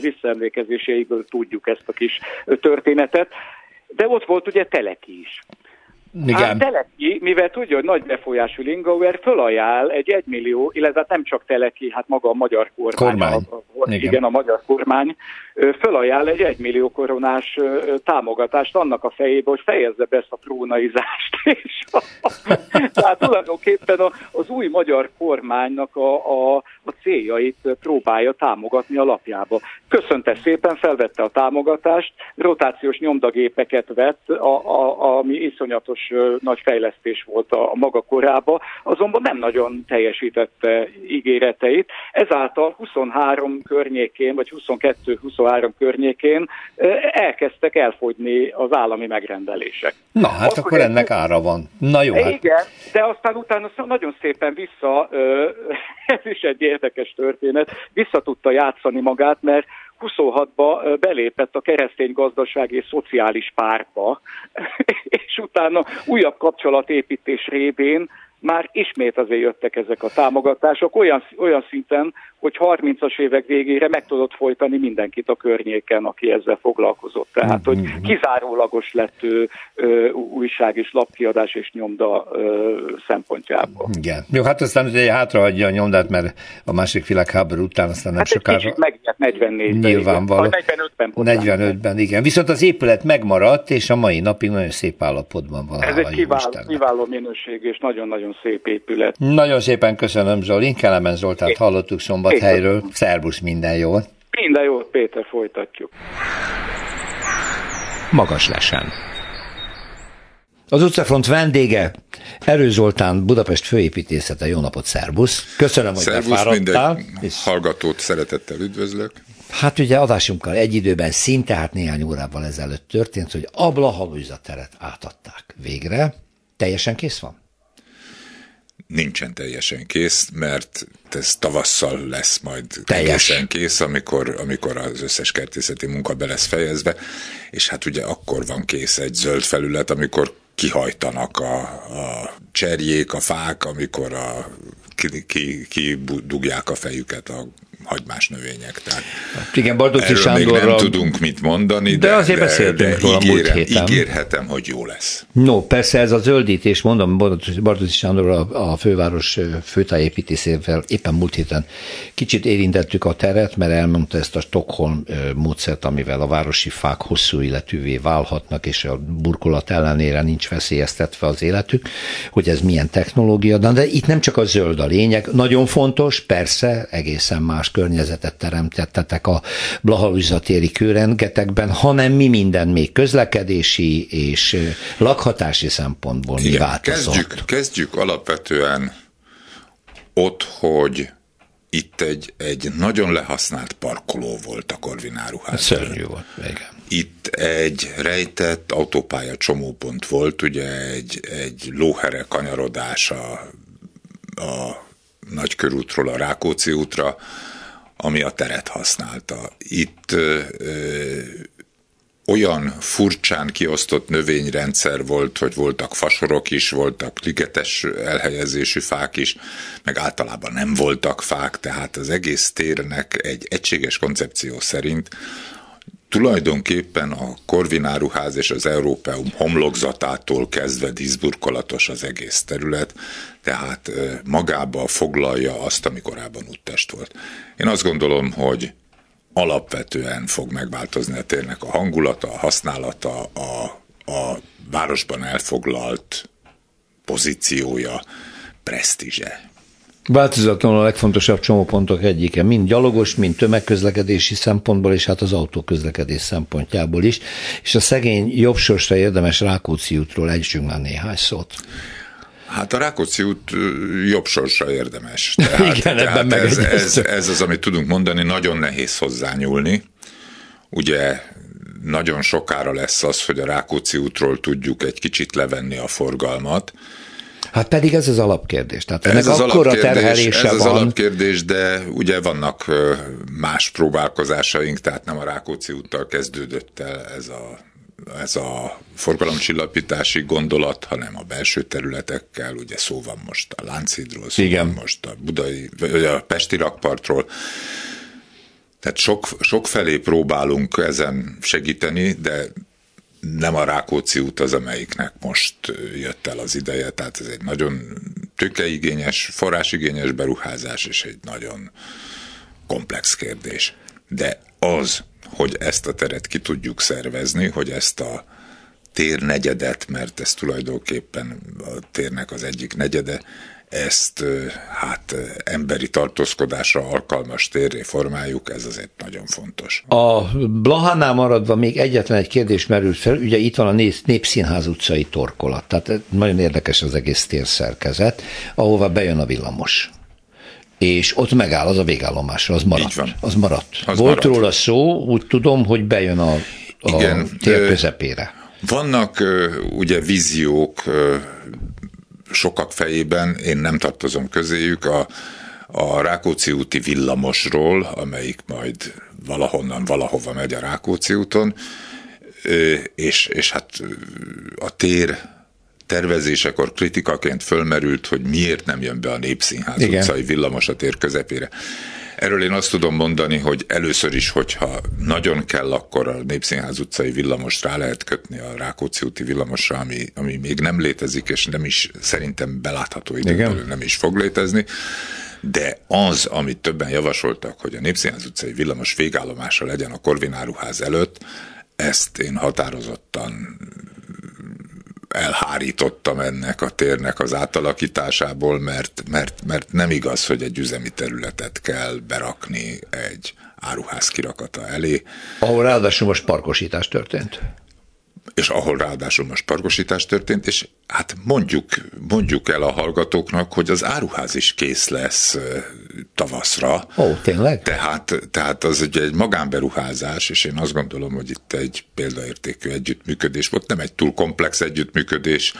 visszaemlékezéseiből tudjuk ezt a kis történetet. De ott volt ugye Teleki is. Igen. Hát Teleki, mivel tudja, hogy nagy befolyású Lingauer, fölajánl egy egymillió, illetve nem csak Teleki, hát maga a magyar kormány, kormány. A, a, igen. igen, a magyar kormány, fölajánl egy egymillió koronás támogatást annak a fejébe, hogy fejezze be ezt a trónaizást. *laughs* És a, tehát tulajdonképpen az új magyar kormánynak a, a, a céljait próbálja támogatni a lapjába. Köszönte szépen, felvette a támogatást, rotációs nyomdagépeket vett, a, a, ami iszonyatos nagy fejlesztés volt a, a maga korába, azonban nem nagyon teljesítette ígéreteit. Ezáltal 23 kör környékén, vagy 22-23 környékén elkezdtek elfogyni az állami megrendelések. Na, hát akkor, akkor ennek ára van. Na jó. Hát. Igen, de aztán utána nagyon szépen vissza, *laughs* ez is egy érdekes történet, vissza tudta játszani magát, mert 26-ba belépett a keresztény gazdasági és szociális pártba, *laughs* és utána újabb kapcsolatépítés révén már ismét azért jöttek ezek a támogatások olyan, olyan szinten, hogy 30-as évek végére meg tudott folytani mindenkit a környéken, aki ezzel foglalkozott. Tehát, hogy mm-hmm. kizárólagos lett ő, ö, újság és lapkiadás és nyomda ö, szempontjából. Igen. Jó, hát aztán ugye hátrahagyja a nyomdát, mert a másik világháború után aztán nem hát sokára... Hát megijedt 44 Nyilvánvaló. 45-ben. 45-ben, igen. Viszont az épület megmaradt, és a mai napig nagyon szép állapotban van. Ez egy kiváló, kiváló minőség, és nagyon-nagyon szép épület. Nagyon szépen köszönöm, Zoli. Kelemen Zoltát hallottuk szombat szombathelyről. Szerbusz, minden jót! Minden jót, Péter, folytatjuk. Magas lesen. Az utcafront vendége Erő Zoltán, Budapest főépítészete. Jó napot, szervusz! Köszönöm, hogy szervusz, befáradtál. És... hallgatót szeretettel üdvözlök. Hát ugye adásunkkal egy időben szinte, hát néhány órával ezelőtt történt, hogy a Blahalújza teret átadták végre. Teljesen kész van? Nincsen teljesen kész, mert ez tavasszal lesz majd Teljes. teljesen kész, amikor, amikor az összes kertészeti munka be lesz fejezve, és hát ugye akkor van kész egy zöld felület, amikor kihajtanak a, a cserjék, a fák, amikor a, ki, ki, ki dugják a fejüket a hagymás növények. Tehát hát igen, Bardoci Sándorral... nem tudunk mit mondani, de, de azért de, beszéltünk de róla ígérem, múlt héten. Ígérhetem, hogy jó lesz. No, persze ez a zöldítés, mondom, Bardoci Sándorral a főváros főtájépítészével éppen múlt héten kicsit érintettük a teret, mert elmondta ezt a Stockholm módszert, amivel a városi fák hosszú életűvé válhatnak, és a burkolat ellenére nincs veszélyeztetve az életük, hogy ez milyen technológia, de itt nem csak a zöld a lényeg, nagyon fontos, persze, egészen más környezetet teremtettetek a Blahalújzatéri kőrengetekben, hanem mi minden még közlekedési és lakhatási szempontból mi Igen, változott. Kezdjük, kezdjük alapvetően ott, hogy itt egy, egy nagyon lehasznált parkoló volt a Korvináruház. Szörnyű volt, igen. Itt egy rejtett autópálya csomópont volt, ugye egy, egy lóhere kanyarodás a, a Nagykörútról a Rákóczi útra, ami a teret használta. Itt ö, ö, olyan furcsán kiosztott növényrendszer volt, hogy voltak fasorok is, voltak ligetes elhelyezésű fák is, meg általában nem voltak fák, tehát az egész térnek egy egységes koncepció szerint tulajdonképpen a Korvináruház és az Európeum homlokzatától kezdve díszburkolatos az egész terület, tehát magába foglalja azt, ami korábban úttest volt. Én azt gondolom, hogy alapvetően fog megváltozni a térnek a hangulata, a használata, a, a városban elfoglalt pozíciója, presztízse. Változatlanul a legfontosabb csomópontok egyike, mind gyalogos, mind tömegközlekedési szempontból, és hát az autóközlekedés szempontjából is. És a szegény jobb sorsra érdemes Rákóczi útról egysünk már néhány szót. Hát a Rákóczi út jobb sorsra érdemes. *laughs* Tehát, Igen, tehát ez, ez, ez az, amit tudunk mondani, nagyon nehéz hozzányúlni. Ugye nagyon sokára lesz az, hogy a Rákóczi útról tudjuk egy kicsit levenni a forgalmat, Hát pedig ez az alapkérdés. Tehát ez az alapkérdés, terhelése ez van. az alapkérdés, de ugye vannak más próbálkozásaink, tehát nem a Rákóczi úttal kezdődött el ez a ez a forgalomcsillapítási gondolat, hanem a belső területekkel, ugye szó van most a Lánchídról, szó Igen. van most a budai, vagy a Pesti rakpartról, tehát sok, sok felé próbálunk ezen segíteni, de nem a Rákóczi út az, amelyiknek most jött el az ideje, tehát ez egy nagyon tőkeigényes, forrásigényes beruházás, és egy nagyon komplex kérdés. De az, hogy ezt a teret ki tudjuk szervezni, hogy ezt a térnegyedet, mert ez tulajdonképpen a térnek az egyik negyede, ezt hát emberi tartózkodásra alkalmas térré formáljuk, ez azért nagyon fontos. A Blahánál maradva még egyetlen egy kérdés merült fel, ugye itt van a Népszínház utcai torkolat, tehát nagyon érdekes az egész térszerkezet, ahova bejön a villamos és ott megáll az a végállomásra, az maradt. van. Az maradt. Az Volt maradt. róla szó, úgy tudom, hogy bejön a, a Igen, tér közepére. Vannak ugye víziók sokak fejében, én nem tartozom közéjük, a, a Rákóczi úti villamosról, amelyik majd valahonnan valahova megy a Rákóczi úton, és, és hát a tér tervezésekor kritikaként fölmerült, hogy miért nem jön be a Népszínház Igen. utcai villamos a tér közepére. Erről én azt tudom mondani, hogy először is, hogyha nagyon kell, akkor a Népszínház utcai villamost rá lehet kötni a Rákóczi úti villamosra, ami, ami még nem létezik, és nem is szerintem belátható belül nem is fog létezni. De az, amit többen javasoltak, hogy a Népszínház utcai villamos végállomása legyen a Korvináruház előtt, ezt én határozottan elhárítottam ennek a térnek az átalakításából, mert, mert, mert nem igaz, hogy egy üzemi területet kell berakni egy áruház kirakata elé, Ahol ráadásul most parkosítás történt. És ahol ráadásul most parkosítás történt, és hát mondjuk, mondjuk el a hallgatóknak, hogy az áruház is kész lesz tavaszra. Ó, tényleg? Tehát, tehát az ugye egy magánberuházás, és én azt gondolom, hogy itt egy példaértékű együttműködés volt, nem egy túl komplex együttműködés,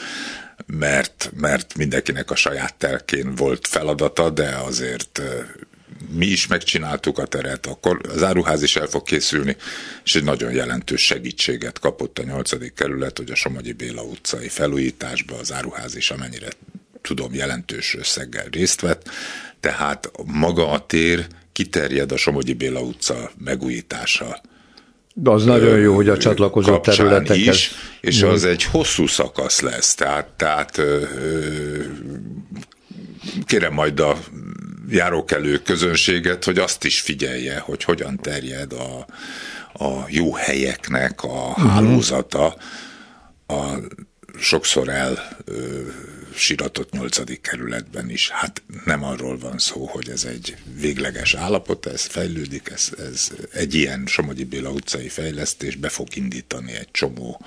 mert, mert mindenkinek a saját telkén volt feladata, de azért mi is megcsináltuk a teret, akkor az áruház is el fog készülni, és egy nagyon jelentős segítséget kapott a 8. kerület, hogy a Somogyi Béla utcai felújításba az áruház is, amennyire tudom, jelentős összeggel részt vett, tehát maga a tér kiterjed a Somogyi Béla utca megújítása De az nagyon jó, hogy a csatlakozó kapcsán területeket... is, és az egy hosszú szakasz lesz, tehát, tehát kérem majd a járókelő közönséget, hogy azt is figyelje, hogy hogyan terjed a, a jó helyeknek a hálózata a sokszor el ö, siratott nyolcadik kerületben is. Hát nem arról van szó, hogy ez egy végleges állapot, ez fejlődik, ez, ez egy ilyen Somogyi Béla utcai fejlesztés be fog indítani egy csomó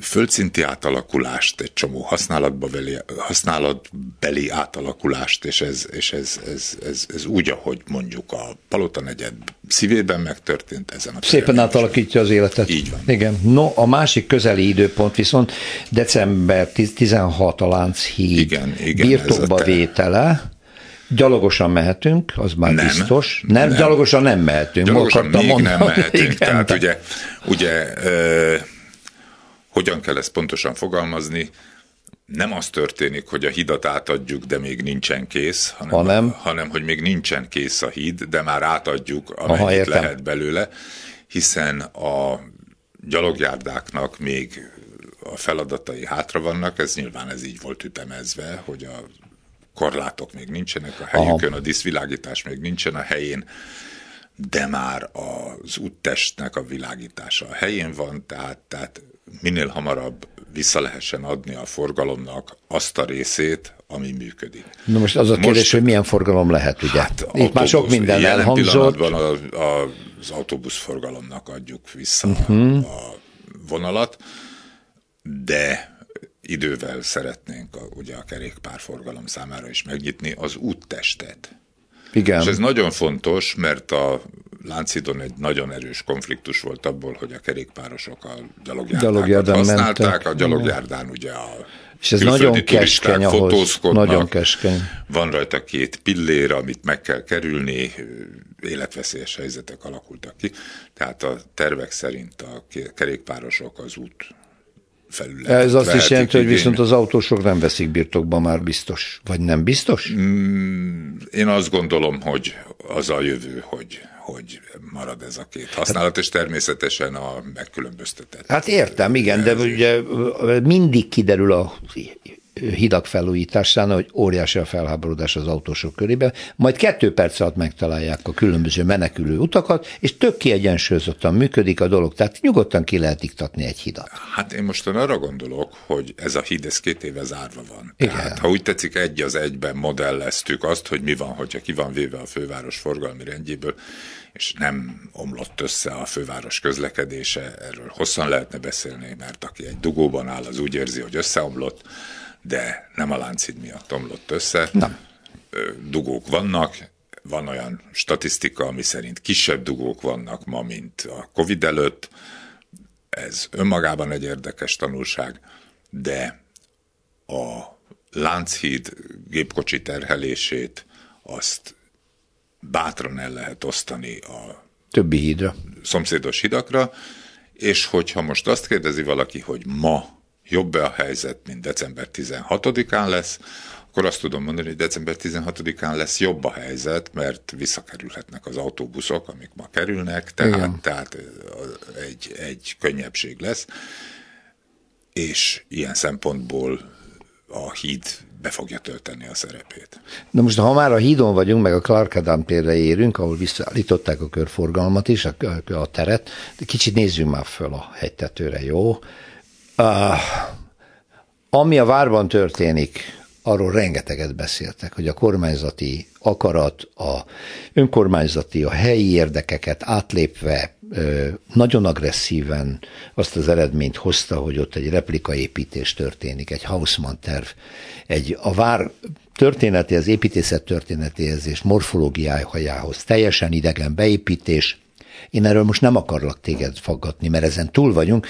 földszinti átalakulást, egy csomó használatbeli, használatbeli átalakulást, és ez, és ez, ez, ez, ez úgy, ahogy mondjuk a Palota negyed szívében megtörtént ezen a Szépen átalakítja az életet. Így van. Igen. No, a másik közeli időpont viszont december 10 16 a Lánchíd Igen, igen, birtokba a te- vétele. Gyalogosan mehetünk, az már Nem. biztos. Nem, Nem. gyalogosan nem mehetünk. Gyalogosan még nem mondani. mehetünk. *laughs* Igen, Tehát de- ugye, ugye ö, hogyan kell ezt pontosan fogalmazni? Nem az történik, hogy a hidat átadjuk, de még nincsen kész, hanem, Hanem? hanem hogy még nincsen kész a híd, de már átadjuk, Aha, amennyit értem. lehet belőle, hiszen a gyalogjárdáknak még a feladatai hátra vannak, ez nyilván ez így volt ütemezve, hogy a korlátok még nincsenek a helyükön, a diszvilágítás még nincsen a helyén, de már az úttestnek a világítása a helyén van, tehát, tehát minél hamarabb vissza lehessen adni a forgalomnak azt a részét, ami működik. Na most az a kérdés, Most- hogy milyen forgalom lehet, ugye? Hát, Itt már sok autóbusz- minden jelen elhangzott. pillanatban a, a, az autóbuszforgalomnak adjuk vissza uh-huh. a vonalat, de idővel szeretnénk a, ugye a kerékpárforgalom számára is megnyitni az úttestet. Igen. És ez nagyon fontos, mert a Láncidon egy nagyon erős konfliktus volt abból, hogy a kerékpárosok a gyalogjárdát Gyalogjárdán használták, mentek. a gyalogjárdán ugye a És ez nagyon keskeny ahhoz. Nagyon keskeny. Van rajta két pillér, amit meg kell kerülni, életveszélyes helyzetek alakultak ki. Tehát a tervek szerint a kerékpárosok az út felületet Ez azt is jelenti, hogy igénybe. viszont az autósok nem veszik birtokba már biztos. Vagy nem biztos? Mm. Én azt gondolom, hogy az a jövő, hogy, hogy marad ez a két használat, és természetesen a megkülönböztetett. Hát értem, igen, de ugye mindig kiderül a hidak felújításánál, hogy óriási a felháborodás az autósok körében, majd kettő perc alatt megtalálják a különböző menekülő utakat, és tök kiegyensúlyozottan működik a dolog, tehát nyugodtan ki lehet iktatni egy hidat. Hát én most arra gondolok, hogy ez a híd, ez két éve zárva van. Igen. Tehát, ha úgy tetszik, egy az egyben modelleztük azt, hogy mi van, hogyha ki van véve a főváros forgalmi rendjéből, és nem omlott össze a főváros közlekedése, erről hosszan lehetne beszélni, mert aki egy dugóban áll, az úgy érzi, hogy összeomlott, de nem a láncid miatt omlott össze. Nem. dugók vannak, van olyan statisztika, ami szerint kisebb dugók vannak ma, mint a Covid előtt. Ez önmagában egy érdekes tanulság, de a Lánchíd gépkocsi terhelését azt bátran el lehet osztani a többi hídra. Szomszédos hidakra, és hogyha most azt kérdezi valaki, hogy ma jobb-e a helyzet, mint december 16-án lesz, akkor azt tudom mondani, hogy december 16-án lesz jobb a helyzet, mert visszakerülhetnek az autóbuszok, amik ma kerülnek, tehát, tehát egy, egy könnyebbség lesz, és ilyen szempontból a híd be fogja tölteni a szerepét. Na most, ha már a hídon vagyunk, meg a Clark Adam például érünk, ahol visszaállították a körforgalmat is, a, a teret, de kicsit nézzünk már föl a hegytetőre, jó? Uh, ami a várban történik, arról rengeteget beszéltek, hogy a kormányzati akarat, a önkormányzati, a helyi érdekeket átlépve nagyon agresszíven azt az eredményt hozta, hogy ott egy replikaépítés történik, egy Hausmann terv, egy a vár történetéhez, építészet történetéhez és morfológiájához teljesen idegen beépítés, én erről most nem akarlak téged faggatni, mert ezen túl vagyunk,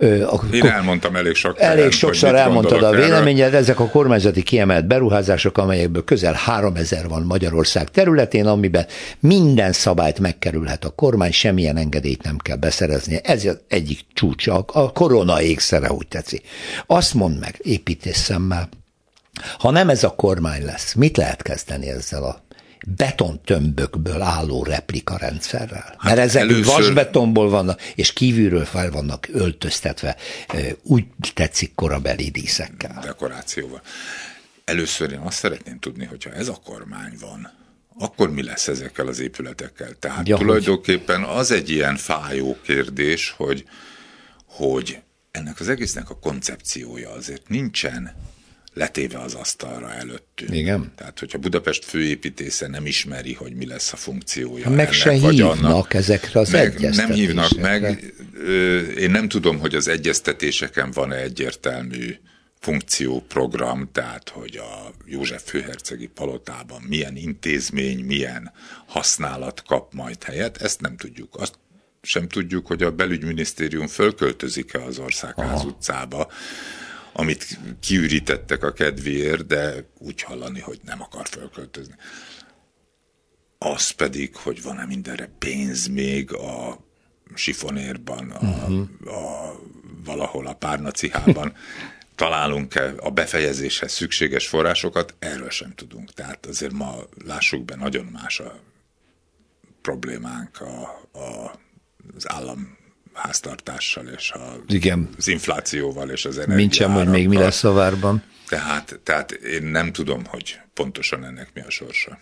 a, Én elmondtam elég sok Elég sokszor elmondtad a véleményed, ezek a kormányzati kiemelt beruházások, amelyekből közel 3000 van Magyarország területén, amiben minden szabályt megkerülhet a kormány, semmilyen engedélyt nem kell beszerezni. Ez az egyik csúcsa, a korona égszere, úgy tetszik. Azt mondd meg, építés szemmel, ha nem ez a kormány lesz, mit lehet kezdeni ezzel a betontömbökből álló replika rendszerrel. Hát Mert ezek először... vasbetonból vannak, és kívülről fel vannak öltöztetve, úgy tetszik korabeli díszekkel. Dekorációval. Először én azt szeretném tudni, hogyha ez a kormány van, akkor mi lesz ezekkel az épületekkel? Tehát ja, tulajdonképpen az egy ilyen fájó kérdés, hogy, hogy ennek az egésznek a koncepciója azért nincsen letéve az asztalra előttünk. Igen. Tehát, hogyha Budapest főépítésze nem ismeri, hogy mi lesz a funkciója. Meg ennek, se vagy hívnak annak, ezekre az meg, Nem hívnak meg. Én nem tudom, hogy az egyeztetéseken van-e egyértelmű funkcióprogram, tehát hogy a József főhercegi palotában milyen intézmény, milyen használat kap majd helyet, ezt nem tudjuk. Azt sem tudjuk, hogy a belügyminisztérium fölköltözik-e az Országház Aha. utcába, amit kiürítettek a kedvéért, de úgy hallani, hogy nem akar fölköltözni. Az pedig, hogy van-e mindenre pénz még a sifonérban, a, uh-huh. a, valahol a párnacihában, *laughs* találunk-e a befejezéshez szükséges forrásokat, erről sem tudunk. Tehát azért ma lássuk be, nagyon más a problémánk a, a, az állam háztartással és a, Igen. az inflációval és az energiával. Mint sem, hogy még mi lesz a várban. Tehát, tehát én nem tudom, hogy pontosan ennek mi a sorsa.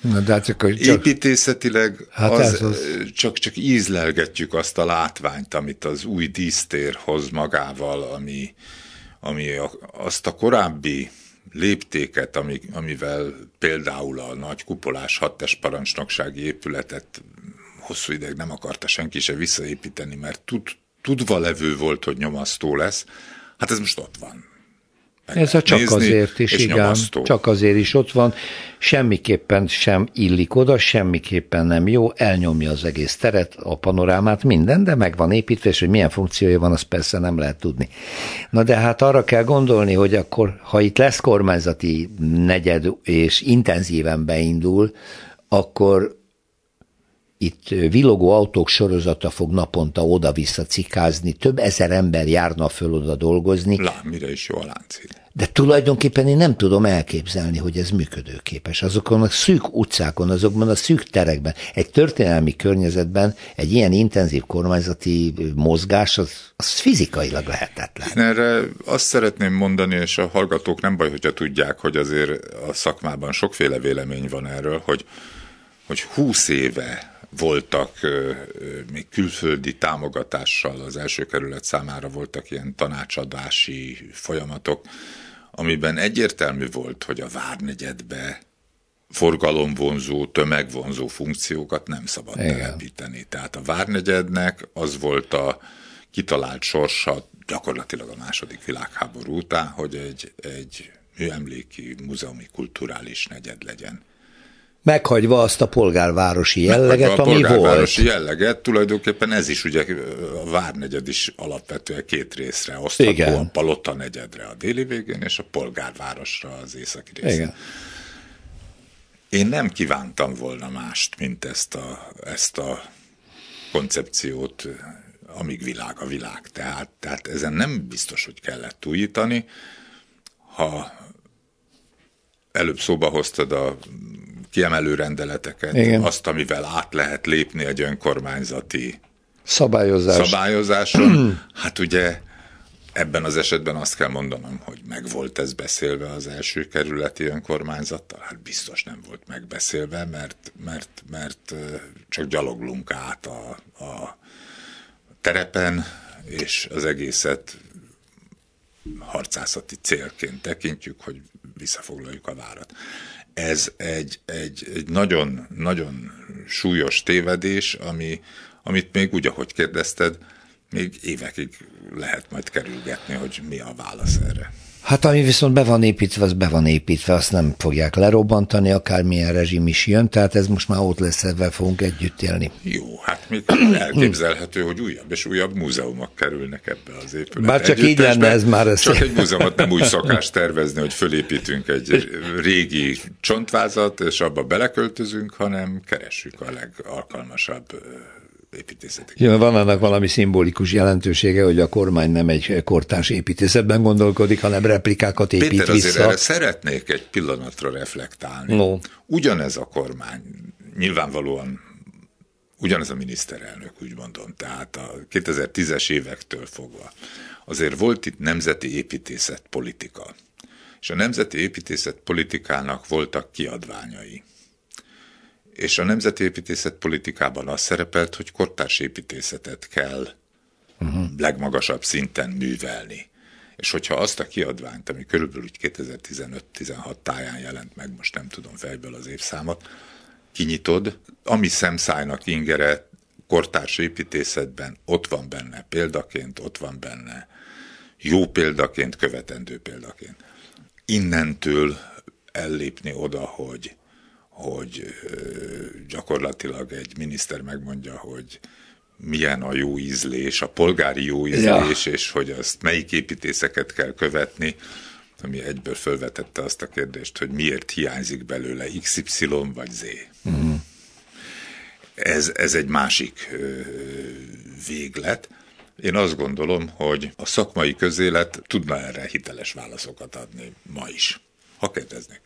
Na, de hát csak, csak... Építészetileg hát az, az... Csak, csak ízlelgetjük azt a látványt, amit az új dísztér hoz magával, ami, ami a, azt a korábbi léptéket, ami, amivel például a nagy kupolás hattes parancsnoksági épületet hosszú ideig nem akarta senki se visszaépíteni, mert tud, tudva levő volt, hogy nyomasztó lesz. Hát ez most ott van. Meg ez a csak nézni, azért is, igen, nyomasztó. csak azért is ott van, semmiképpen sem illik oda, semmiképpen nem jó, elnyomja az egész teret, a panorámát, minden, de meg van építve, és hogy milyen funkciója van, azt persze nem lehet tudni. Na de hát arra kell gondolni, hogy akkor, ha itt lesz kormányzati negyed, és intenzíven beindul, akkor itt villogó autók sorozata fog naponta oda-vissza cikázni, több ezer ember járna föl oda dolgozni. Lám, mire is jó a láncid. De tulajdonképpen én nem tudom elképzelni, hogy ez működőképes. Azokon a szűk utcákon, azokban a szűk terekben, egy történelmi környezetben egy ilyen intenzív kormányzati mozgás, az, az fizikailag lehetetlen. Én erre azt szeretném mondani, és a hallgatók nem baj, hogyha tudják, hogy azért a szakmában sokféle vélemény van erről, hogy hogy húsz éve voltak még külföldi támogatással az első kerület számára voltak ilyen tanácsadási folyamatok, amiben egyértelmű volt, hogy a Várnegyedbe forgalomvonzó, tömegvonzó funkciókat nem szabad Igen. telepíteni. Tehát a Várnegyednek az volt a kitalált sorsa gyakorlatilag a második világháború után, hogy egy, egy műemléki, múzeumi, kulturális negyed legyen. Meghagyva azt a polgárvárosi jelleget, Meghagyva a ami polgárvárosi volt. jelleget, tulajdonképpen ez is ugye a Várnegyed is alapvetően két részre osztható, Igen. a Palota negyedre a déli végén, és a polgárvárosra az északi részén. Igen. Én nem kívántam volna mást, mint ezt a, ezt a koncepciót, amíg világ a világ. Tehát, tehát ezen nem biztos, hogy kellett újítani. Ha előbb szóba hoztad a kiemelő rendeleteket, Igen. azt, amivel át lehet lépni egy önkormányzati Szabályozás. szabályozáson, *clears throat* hát ugye Ebben az esetben azt kell mondanom, hogy meg volt ez beszélve az első kerületi önkormányzattal? Hát biztos nem volt megbeszélve, mert, mert, mert csak gyaloglunk át a, a terepen, és az egészet harcászati célként tekintjük, hogy visszafoglaljuk a várat. Ez egy, egy, egy nagyon, nagyon súlyos tévedés, ami, amit még úgy, ahogy kérdezted, még évekig lehet majd kerülgetni, hogy mi a válasz erre. Hát ami viszont be van építve, az be van építve, azt nem fogják lerobbantani, akármilyen rezsim is jön, tehát ez most már ott lesz, ebben fogunk együtt élni. Jó, hát még elképzelhető, hogy újabb és újabb múzeumok kerülnek ebbe az épületbe. Bár csak így lenne ez már. Ez csak egy múzeumot nem úgy szokás tervezni, hogy fölépítünk egy régi csontvázat, és abba beleköltözünk, hanem keressük a legalkalmasabb építészetek. Ja, van annak valami szimbolikus jelentősége, hogy a kormány nem egy kortárs építészetben gondolkodik, hanem replikákat épít Péter, vissza. azért erre szeretnék egy pillanatra reflektálni. No. Ugyanez a kormány nyilvánvalóan ugyanez a miniszterelnök, úgy mondom, tehát a 2010-es évektől fogva azért volt itt nemzeti építészet politika. És a nemzeti építészet politikának voltak kiadványai és a nemzeti építészet politikában az szerepelt, hogy kortárs építészetet kell uh-huh. legmagasabb szinten művelni. És hogyha azt a kiadványt, ami körülbelül 2015-16 táján jelent meg, most nem tudom fejből az évszámot, kinyitod, ami szemszájnak ingere kortárs építészetben ott van benne példaként, ott van benne jó példaként, követendő példaként. Innentől ellépni oda, hogy hogy gyakorlatilag egy miniszter megmondja, hogy milyen a jó ízlés, a polgári jó ízlés, ja. és hogy azt melyik építészeket kell követni, ami egyből felvetette azt a kérdést, hogy miért hiányzik belőle XY vagy Z. Uh-huh. Ez, ez egy másik ö, véglet. Én azt gondolom, hogy a szakmai közélet tudna erre hiteles válaszokat adni ma is, ha kérdeznek.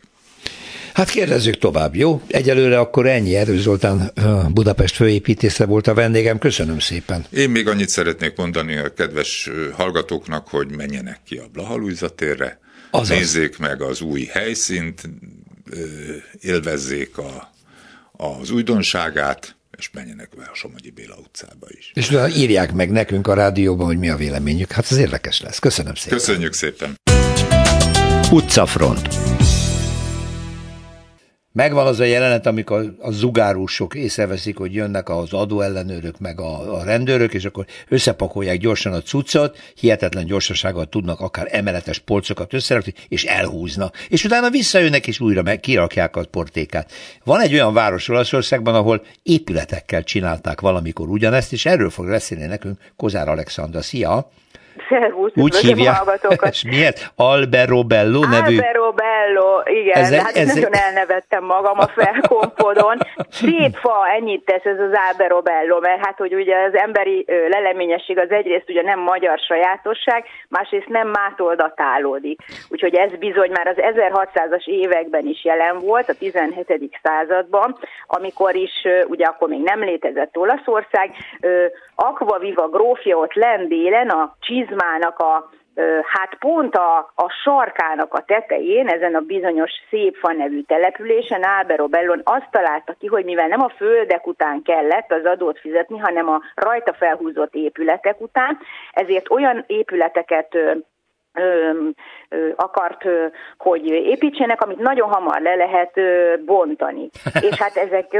Hát kérdezzük tovább, jó? Egyelőre akkor ennyi. Erő Zoltán Budapest főépítésze volt a vendégem. Köszönöm szépen. Én még annyit szeretnék mondani a kedves hallgatóknak, hogy menjenek ki a Blahalújza térre, Azaz. nézzék meg az új helyszínt, élvezzék a, az újdonságát, és menjenek be a Somogyi Béla utcába is. És írják meg nekünk a rádióban, hogy mi a véleményük. Hát ez érdekes lesz. Köszönöm szépen. Köszönjük szépen. Utcafront. Megvan az a jelenet, amikor a zugárusok észreveszik, hogy jönnek az adóellenőrök, meg a, a rendőrök, és akkor összepakolják gyorsan a cuccot, hihetetlen gyorsasággal tudnak akár emeletes polcokat összerakni, és elhúznak. És utána visszajönnek, és újra meg kirakják a portékát. Van egy olyan város Olaszországban, ahol épületekkel csinálták valamikor ugyanezt, és erről fog beszélni nekünk Kozár Alexandra. Szia! Szervusz, Úgy hívják, *laughs* és miért? Albero Bello nevű? Albero Bello, igen, ez, hát ez, nagyon elnevettem magam a felkompodon. Szép fa, ennyit tesz ez az Albero Bello, mert hát, hogy ugye az emberi leleményesség az egyrészt ugye nem magyar sajátosság, másrészt nem mától datálódik. Úgyhogy ez bizony már az 1600-as években is jelen volt, a 17. században, amikor is, ugye akkor még nem létezett Olaszország, Aqua Viva grófja ott lendélen a csizmának a hát pont a, a sarkának a tetején, ezen a bizonyos szép fa nevű településen, Albero Bellon azt találta ki, hogy mivel nem a földek után kellett az adót fizetni, hanem a rajta felhúzott épületek után, ezért olyan épületeket ö, ö, akart, ö, hogy építsenek, amit nagyon hamar le lehet bontani. *laughs* És hát ezek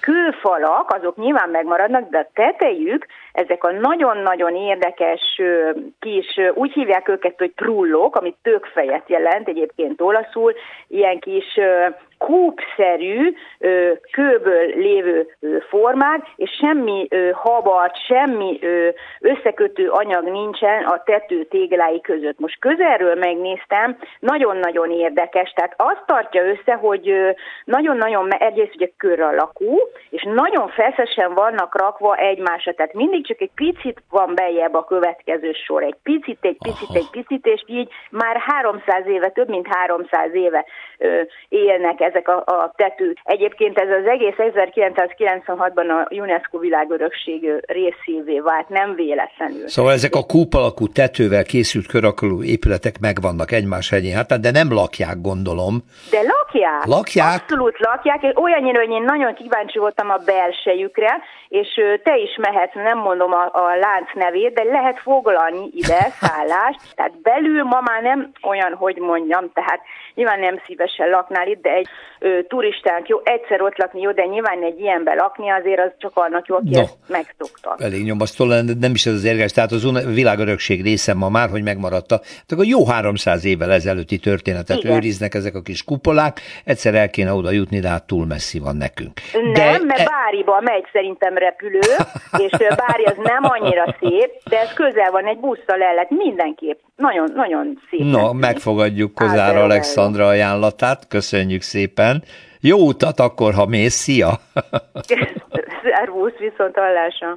kőfalak, azok nyilván megmaradnak, de a tetejük, ezek a nagyon-nagyon érdekes kis, úgy hívják őket, hogy trullók, amit tökfejet jelent egyébként olaszul, ilyen kis kúpszerű, kőből lévő formák, és semmi habat, semmi összekötő anyag nincsen a tető téglái között. Most közelről megnéztem, nagyon-nagyon érdekes, tehát azt tartja össze, hogy nagyon-nagyon, egyrészt ugye kör alakú, és nagyon feszesen vannak rakva egymásra, tehát mindig csak egy picit van bejebb a következő sor, egy picit, egy picit, Aha. egy picit, és így már 300 éve, több mint 300 éve élnek ezek a, a tetők. Egyébként ez az egész 1996-ban a UNESCO világörökség részévé vált, nem véletlenül. Szóval ezek a kúp alakú tetővel készült körakoló épületek megvannak egymás hegyén, hát de nem lakják, gondolom. De lakják. Lakják? Abszolút lakják. Olyannyira, hogy én nagyon kíváncsi voltam a belsejükre, és te is mehetsz, nem mondom a, a lánc nevét, de lehet foglalni ide *laughs* szállást. Tehát belül ma már nem olyan, hogy mondjam, tehát nyilván nem szívesen laknál itt, de egy ö, turistánk jó, egyszer ott lakni jó, de nyilván egy ilyenbe lakni azért az csak annak jó, aki no, ezt megszokta. Elég nyomasztó lenne, nem is ez az érges, tehát az világörökség része ma már, hogy megmaradta. Tehát a jó 300 évvel ezelőtti történetet Igen. őriznek ezek a kis kupolák, egyszer el kéne oda jutni, de hát túl messzi van nekünk. De nem, mert e... Báriba megy szerintem repülő, *laughs* és Bári az nem annyira szép, de ez közel van, egy busszal el lehet mindenképp. Nagyon, nagyon szép. No, megfogadjuk Kozár Alexandra ajánlatát, köszönjük szépen. Jó utat akkor, ha mész, szia! *laughs* Szervusz, viszont hallásra!